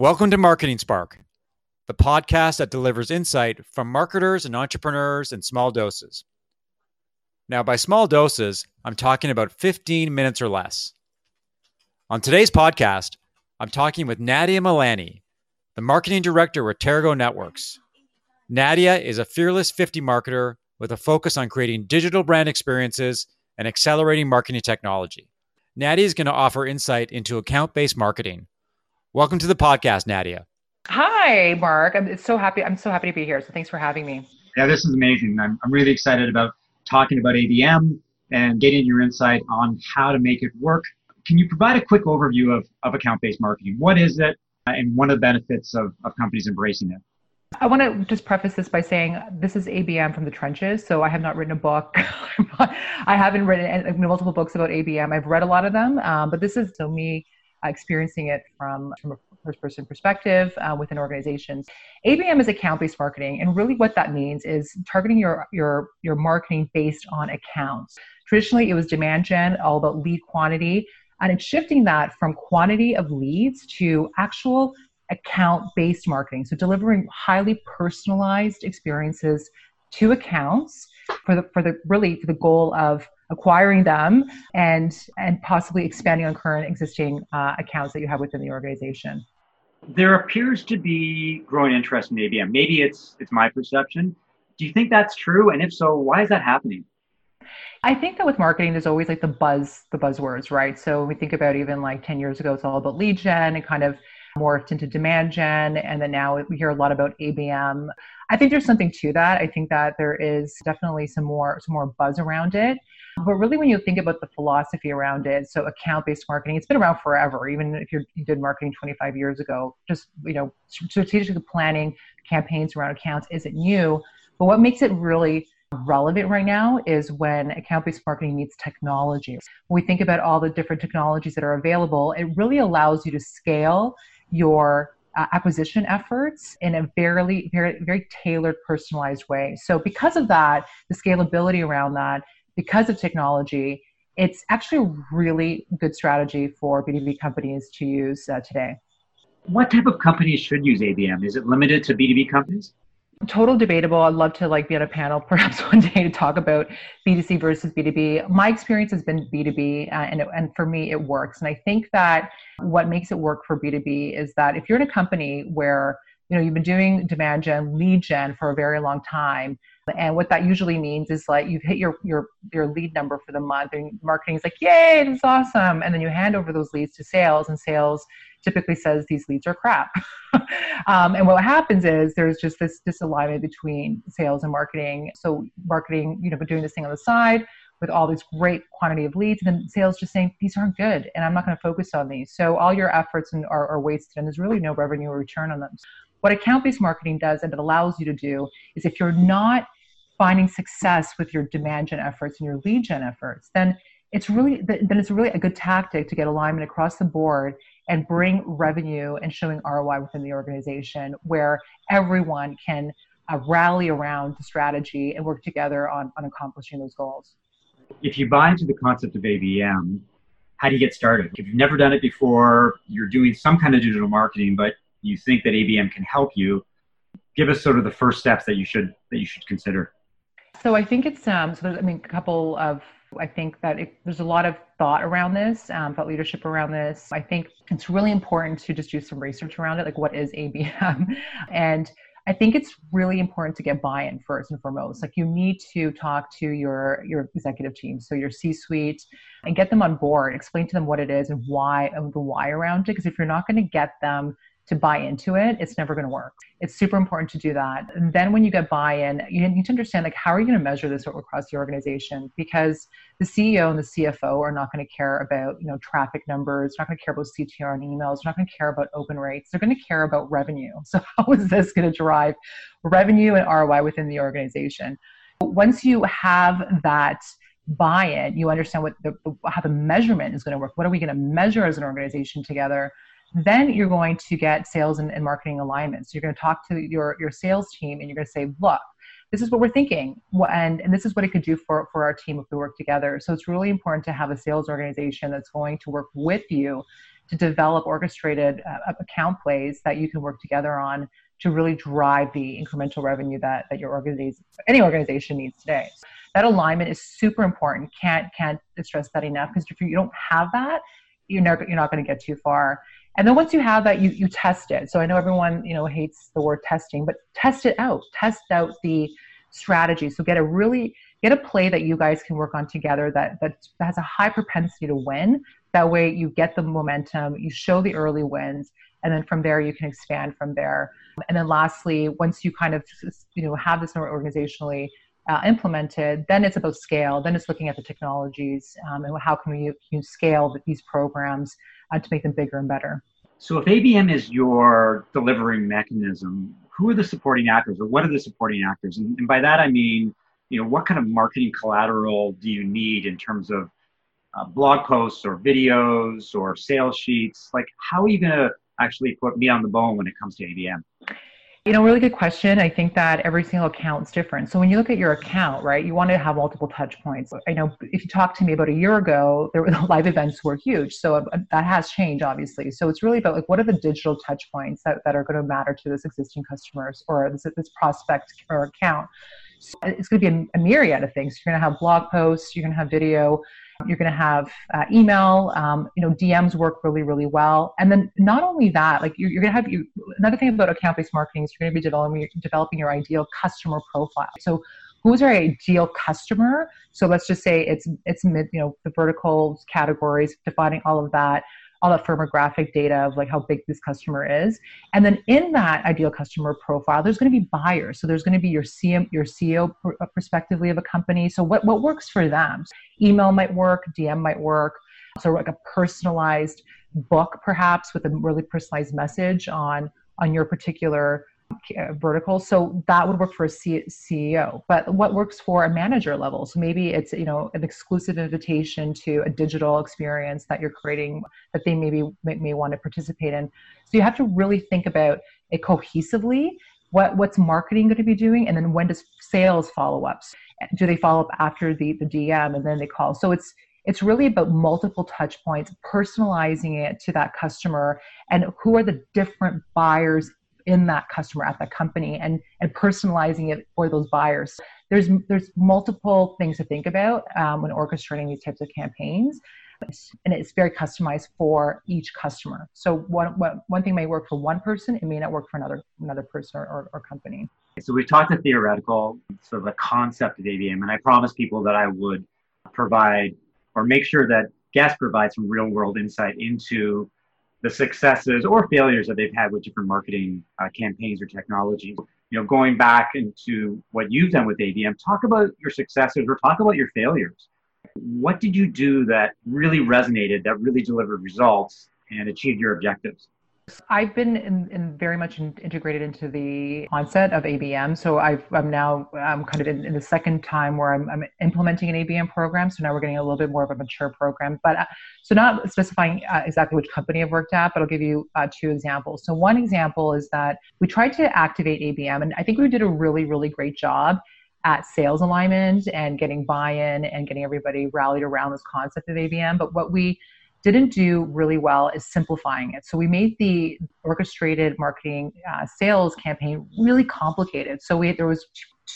Welcome to Marketing Spark, the podcast that delivers insight from marketers and entrepreneurs in small doses. Now, by small doses, I'm talking about 15 minutes or less. On today's podcast, I'm talking with Nadia Milani, the marketing director with TeraGo Networks. Nadia is a fearless 50 marketer with a focus on creating digital brand experiences and accelerating marketing technology. Nadia is going to offer insight into account based marketing. Welcome to the podcast, Nadia. Hi, Mark. I'm so happy. I'm so happy to be here. So thanks for having me. Yeah, this is amazing. I'm, I'm really excited about talking about ABM and getting your insight on how to make it work. Can you provide a quick overview of, of account based marketing? What is it, uh, and one of the benefits of, of companies embracing it? I want to just preface this by saying this is ABM from the trenches. So I have not written a book. I haven't written multiple books about ABM. I've read a lot of them, um, but this is so me experiencing it from, from a first person perspective uh, within organizations. ABM is account based marketing, and really what that means is targeting your your your marketing based on accounts. Traditionally, it was demand gen, all about lead quantity, and it's shifting that from quantity of leads to actual account based marketing. So delivering highly personalized experiences to accounts for the for the really for the goal of acquiring them and and possibly expanding on current existing uh, accounts that you have within the organization. There appears to be growing interest in ABM. Maybe it's it's my perception. Do you think that's true? And if so, why is that happening? I think that with marketing, there's always like the buzz, the buzzwords, right? So we think about even like 10 years ago, it's all about lead gen and kind of morphed into demand gen. And then now we hear a lot about ABM. I think there's something to that. I think that there is definitely some more, some more buzz around it. But really, when you think about the philosophy around it, so account-based marketing, it's been around forever. Even if you did marketing 25 years ago, just you know, strategically planning campaigns around accounts isn't new. But what makes it really relevant right now is when account-based marketing meets technology. When we think about all the different technologies that are available, it really allows you to scale your uh, acquisition efforts in a very, very, very tailored, personalized way. So, because of that, the scalability around that because of technology, it's actually a really good strategy for B2B companies to use uh, today. What type of companies should use ABM? Is it limited to B2B companies? Total debatable. I'd love to like be on a panel perhaps one day to talk about B2C versus B2B. My experience has been B2B uh, and, it, and for me it works. And I think that what makes it work for B2B is that if you're in a company where you know you've been doing demand gen, lead gen for a very long time, and what that usually means is like you've hit your your your lead number for the month, and marketing is like, "Yay, is awesome!" And then you hand over those leads to sales, and sales typically says these leads are crap. um, and what happens is there's just this disalignment between sales and marketing. So marketing, you know, but doing this thing on the side with all this great quantity of leads, and then sales just saying these aren't good, and I'm not going to focus on these. So all your efforts and are, are wasted, and there's really no revenue or return on them. What account-based marketing does, and it allows you to do, is if you're not finding success with your demand gen efforts and your lead gen efforts, then it's really then it's really a good tactic to get alignment across the board and bring revenue and showing ROI within the organization where everyone can uh, rally around the strategy and work together on, on accomplishing those goals. If you buy into the concept of ABM, how do you get started? If you've never done it before, you're doing some kind of digital marketing, but you think that ABM can help you, give us sort of the first steps that you should that you should consider. So I think it's um, so there's I mean a couple of I think that it, there's a lot of thought around this, um, thought leadership around this. I think it's really important to just do some research around it, like what is ABM, and I think it's really important to get buy-in first and foremost. Like you need to talk to your your executive team, so your C-suite, and get them on board. Explain to them what it is and why and the why around it. Because if you're not going to get them to buy into it, it's never going to work. It's super important to do that. And then when you get buy-in, you need to understand like how are you going to measure this across the organization? Because the CEO and the CFO are not going to care about you know traffic numbers, not going to care about CTR and emails, they're not going to care about open rates. They're going to care about revenue. So how is this going to drive revenue and ROI within the organization? Once you have that buy-in, you understand what the, how the measurement is going to work. What are we going to measure as an organization together? Then you're going to get sales and, and marketing alignment. So you're going to talk to your, your sales team and you're going to say, look, this is what we're thinking and, and this is what it could do for, for our team if we work together. So it's really important to have a sales organization that's going to work with you to develop orchestrated uh, account plays that you can work together on to really drive the incremental revenue that, that your organization, any organization needs today. That alignment is super important. Can't can't stress that enough because if you don't have that, you're not you're not going to get too far. And then once you have that, you you test it. So I know everyone you know hates the word testing, but test it out. Test out the strategy. So get a really get a play that you guys can work on together that that has a high propensity to win. That way you get the momentum, you show the early wins, and then from there you can expand from there. And then lastly, once you kind of you know have this organizationally uh, implemented, then it's about scale. Then it's looking at the technologies um, and how can we you scale these programs uh, to make them bigger and better. So if ABM is your delivering mechanism, who are the supporting actors or what are the supporting actors? And, and by that I mean, you know, what kind of marketing collateral do you need in terms of uh, blog posts or videos or sales sheets? Like, how are you going to actually put me on the bone when it comes to ABM? You know, really good question. I think that every single account is different. So when you look at your account, right, you want to have multiple touch points. I know if you talked to me about a year ago, there were live events were huge. So uh, that has changed, obviously. So it's really about like what are the digital touch points that, that are going to matter to this existing customers or this, this prospect or account. So it's going to be a, a myriad of things. You're going to have blog posts, you're going to have video, you're going to have uh, email. Um, you know, DMs work really, really well. And then not only that, like you're, you're going to have you. Another thing about account-based marketing is you're going to be developing developing your ideal customer profile. So who's our ideal customer so let's just say it's it's mid you know the vertical categories defining all of that all that firmographic data of like how big this customer is. And then in that ideal customer profile, there's going to be buyers. So there's going to be your CM, your CEO uh, perspectively of a company. So what, what works for them? Email might work, DM might work. So like a personalized book, perhaps with a really personalized message on on your particular Uh, vertical. So that would work for a C- CEO. But what works for a manager level? So maybe it's you know an exclusive invitation to a digital experience that you're creating that they maybe may, may want to participate in. So you have to really think about it cohesively. What what's marketing going to be doing, and then when does sales follow ups? Do they follow up after the the DM and then they call? So it's it's really about multiple touch points personalizing it to that customer and who are the different buyers in that customer at that company and and personalizing it for those buyers. There's there's multiple things to think about um, when orchestrating these types of campaigns. And it's very customized for each customer. So one, one thing may work for one person it may not work for another another person or, or, company. So we talked the theoretical sort of the concept of abm and i promised people that i would provide or make sure that guests provide some real world insight into the successes or failures that they've had with different marketing uh, campaigns or technologies. You know, going back into what you've done with ABM, talk about your successes or talk about your failures. What did you do that really resonated, that really delivered results and achieved your objectives? I've been in, in very much in, integrated into the onset of ABM. So i am now I'm kind of in, in, the second time where I'm, I'm, implementing an ABM program. So now we're getting a little bit more of a mature program. But uh, so not specifying uh, exactly which company I've worked at, but I'll give you uh, two examples. So one example is that we tried to activate ABM, and I think we did a really really great job at sales alignment and getting buy-in and getting everybody rallied around this concept of ABM. But what we didn't do really well is simplifying it. So we made the orchestrated marketing uh, sales campaign really complicated. So we there was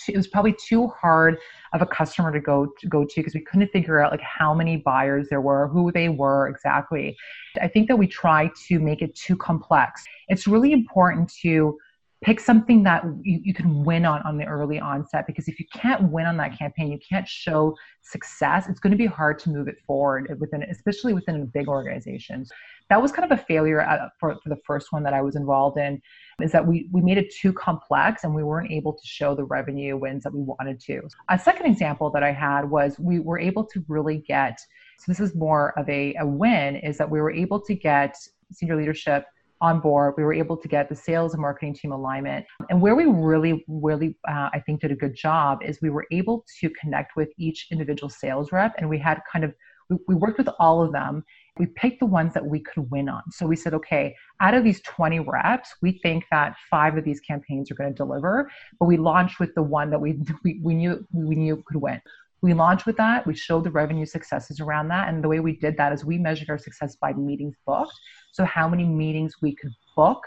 it was probably too hard of a customer to go to go to because we couldn't figure out like how many buyers there were, who they were exactly. I think that we try to make it too complex. It's really important to pick something that you, you can win on on the early onset because if you can't win on that campaign you can't show success it's going to be hard to move it forward within especially within a big organization. That was kind of a failure uh, for, for the first one that i was involved in is that we, we made it too complex and we weren't able to show the revenue wins that we wanted to. A second example that i had was we were able to really get so this is more of a, a win is that we were able to get senior leadership on board. We were able to get the sales and marketing team alignment. And where we really, really, uh, I think, did a good job is we were able to connect with each individual sales rep, and we had kind of we, we worked with all of them. We picked the ones that we could win on. So we said, okay, out of these 20 reps, we think that five of these campaigns are going to deliver. But we launched with the one that we we, we knew we knew could win we launched with that. We showed the revenue successes around that. And the way we did that is we measured our success by meetings booked. So, how many meetings we could book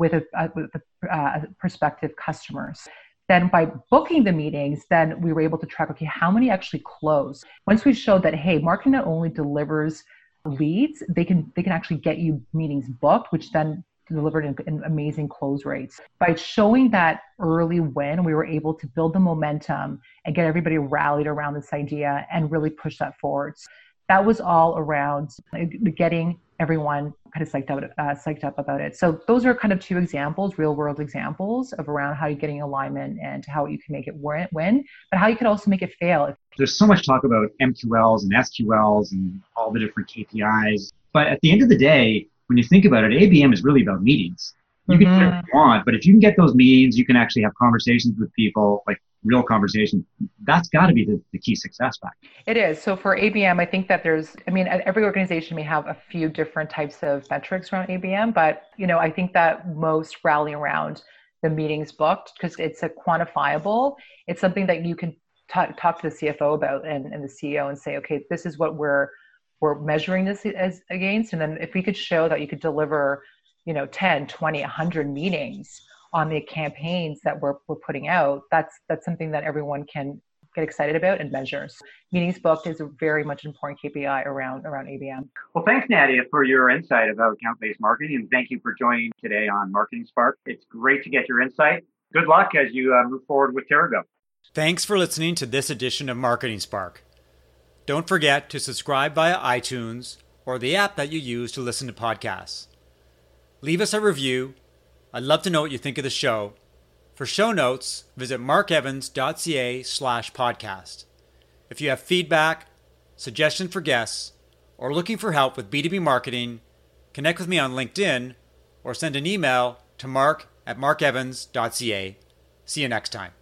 with a, uh, with a uh, prospective customers. Then, by booking the meetings, then we were able to track okay, how many actually close. Once we showed that, hey, marketing not only delivers leads, they can they can actually get you meetings booked, which then delivered in, in, amazing close rates. By showing that early win, we were able to build the momentum and get everybody rallied around this idea and really push that forward. So that was all around getting everyone kind of psyched out, uh, psyched up about it. So those are kind of two examples, real world examples of around how you're getting alignment and how you can make it win, but how you could also make it fail. There's so much talk about MQLs and SQLs and all the different KPIs. But at the end of the day, when you think about it, ABM is really about meetings. You mm-hmm. can do what you want, but if you can get those meetings, you can actually have conversations with people, like real conversations. That's got to be the, the key success factor. It is. So for ABM, I think that there's, I mean, every organization may have a few different types of metrics around ABM, but you know, I think that most rally around the meetings booked because it's a quantifiable. It's something that you can t- talk to the CFO about and, and the CEO and say, okay, this is what we're we're measuring this as against. And then if we could show that you could deliver you know 10 20 100 meetings on the campaigns that we're, we're putting out that's that's something that everyone can get excited about and measures meetings booked is a very much important kpi around around abm well thanks nadia for your insight about account-based marketing and thank you for joining today on marketing spark. It's great to get your insight. Good luck as you uh, move forward with TeraGo. thanks for listening to this edition of marketing spark don't forget to subscribe via iTunes or the app that you use to listen to podcasts. Leave us a review. I'd love to know what you think of the show. For show notes, visit markevans.ca slash podcast. If you have feedback, suggestions for guests, or looking for help with B2B marketing, connect with me on LinkedIn or send an email to mark at markevans.ca. See you next time.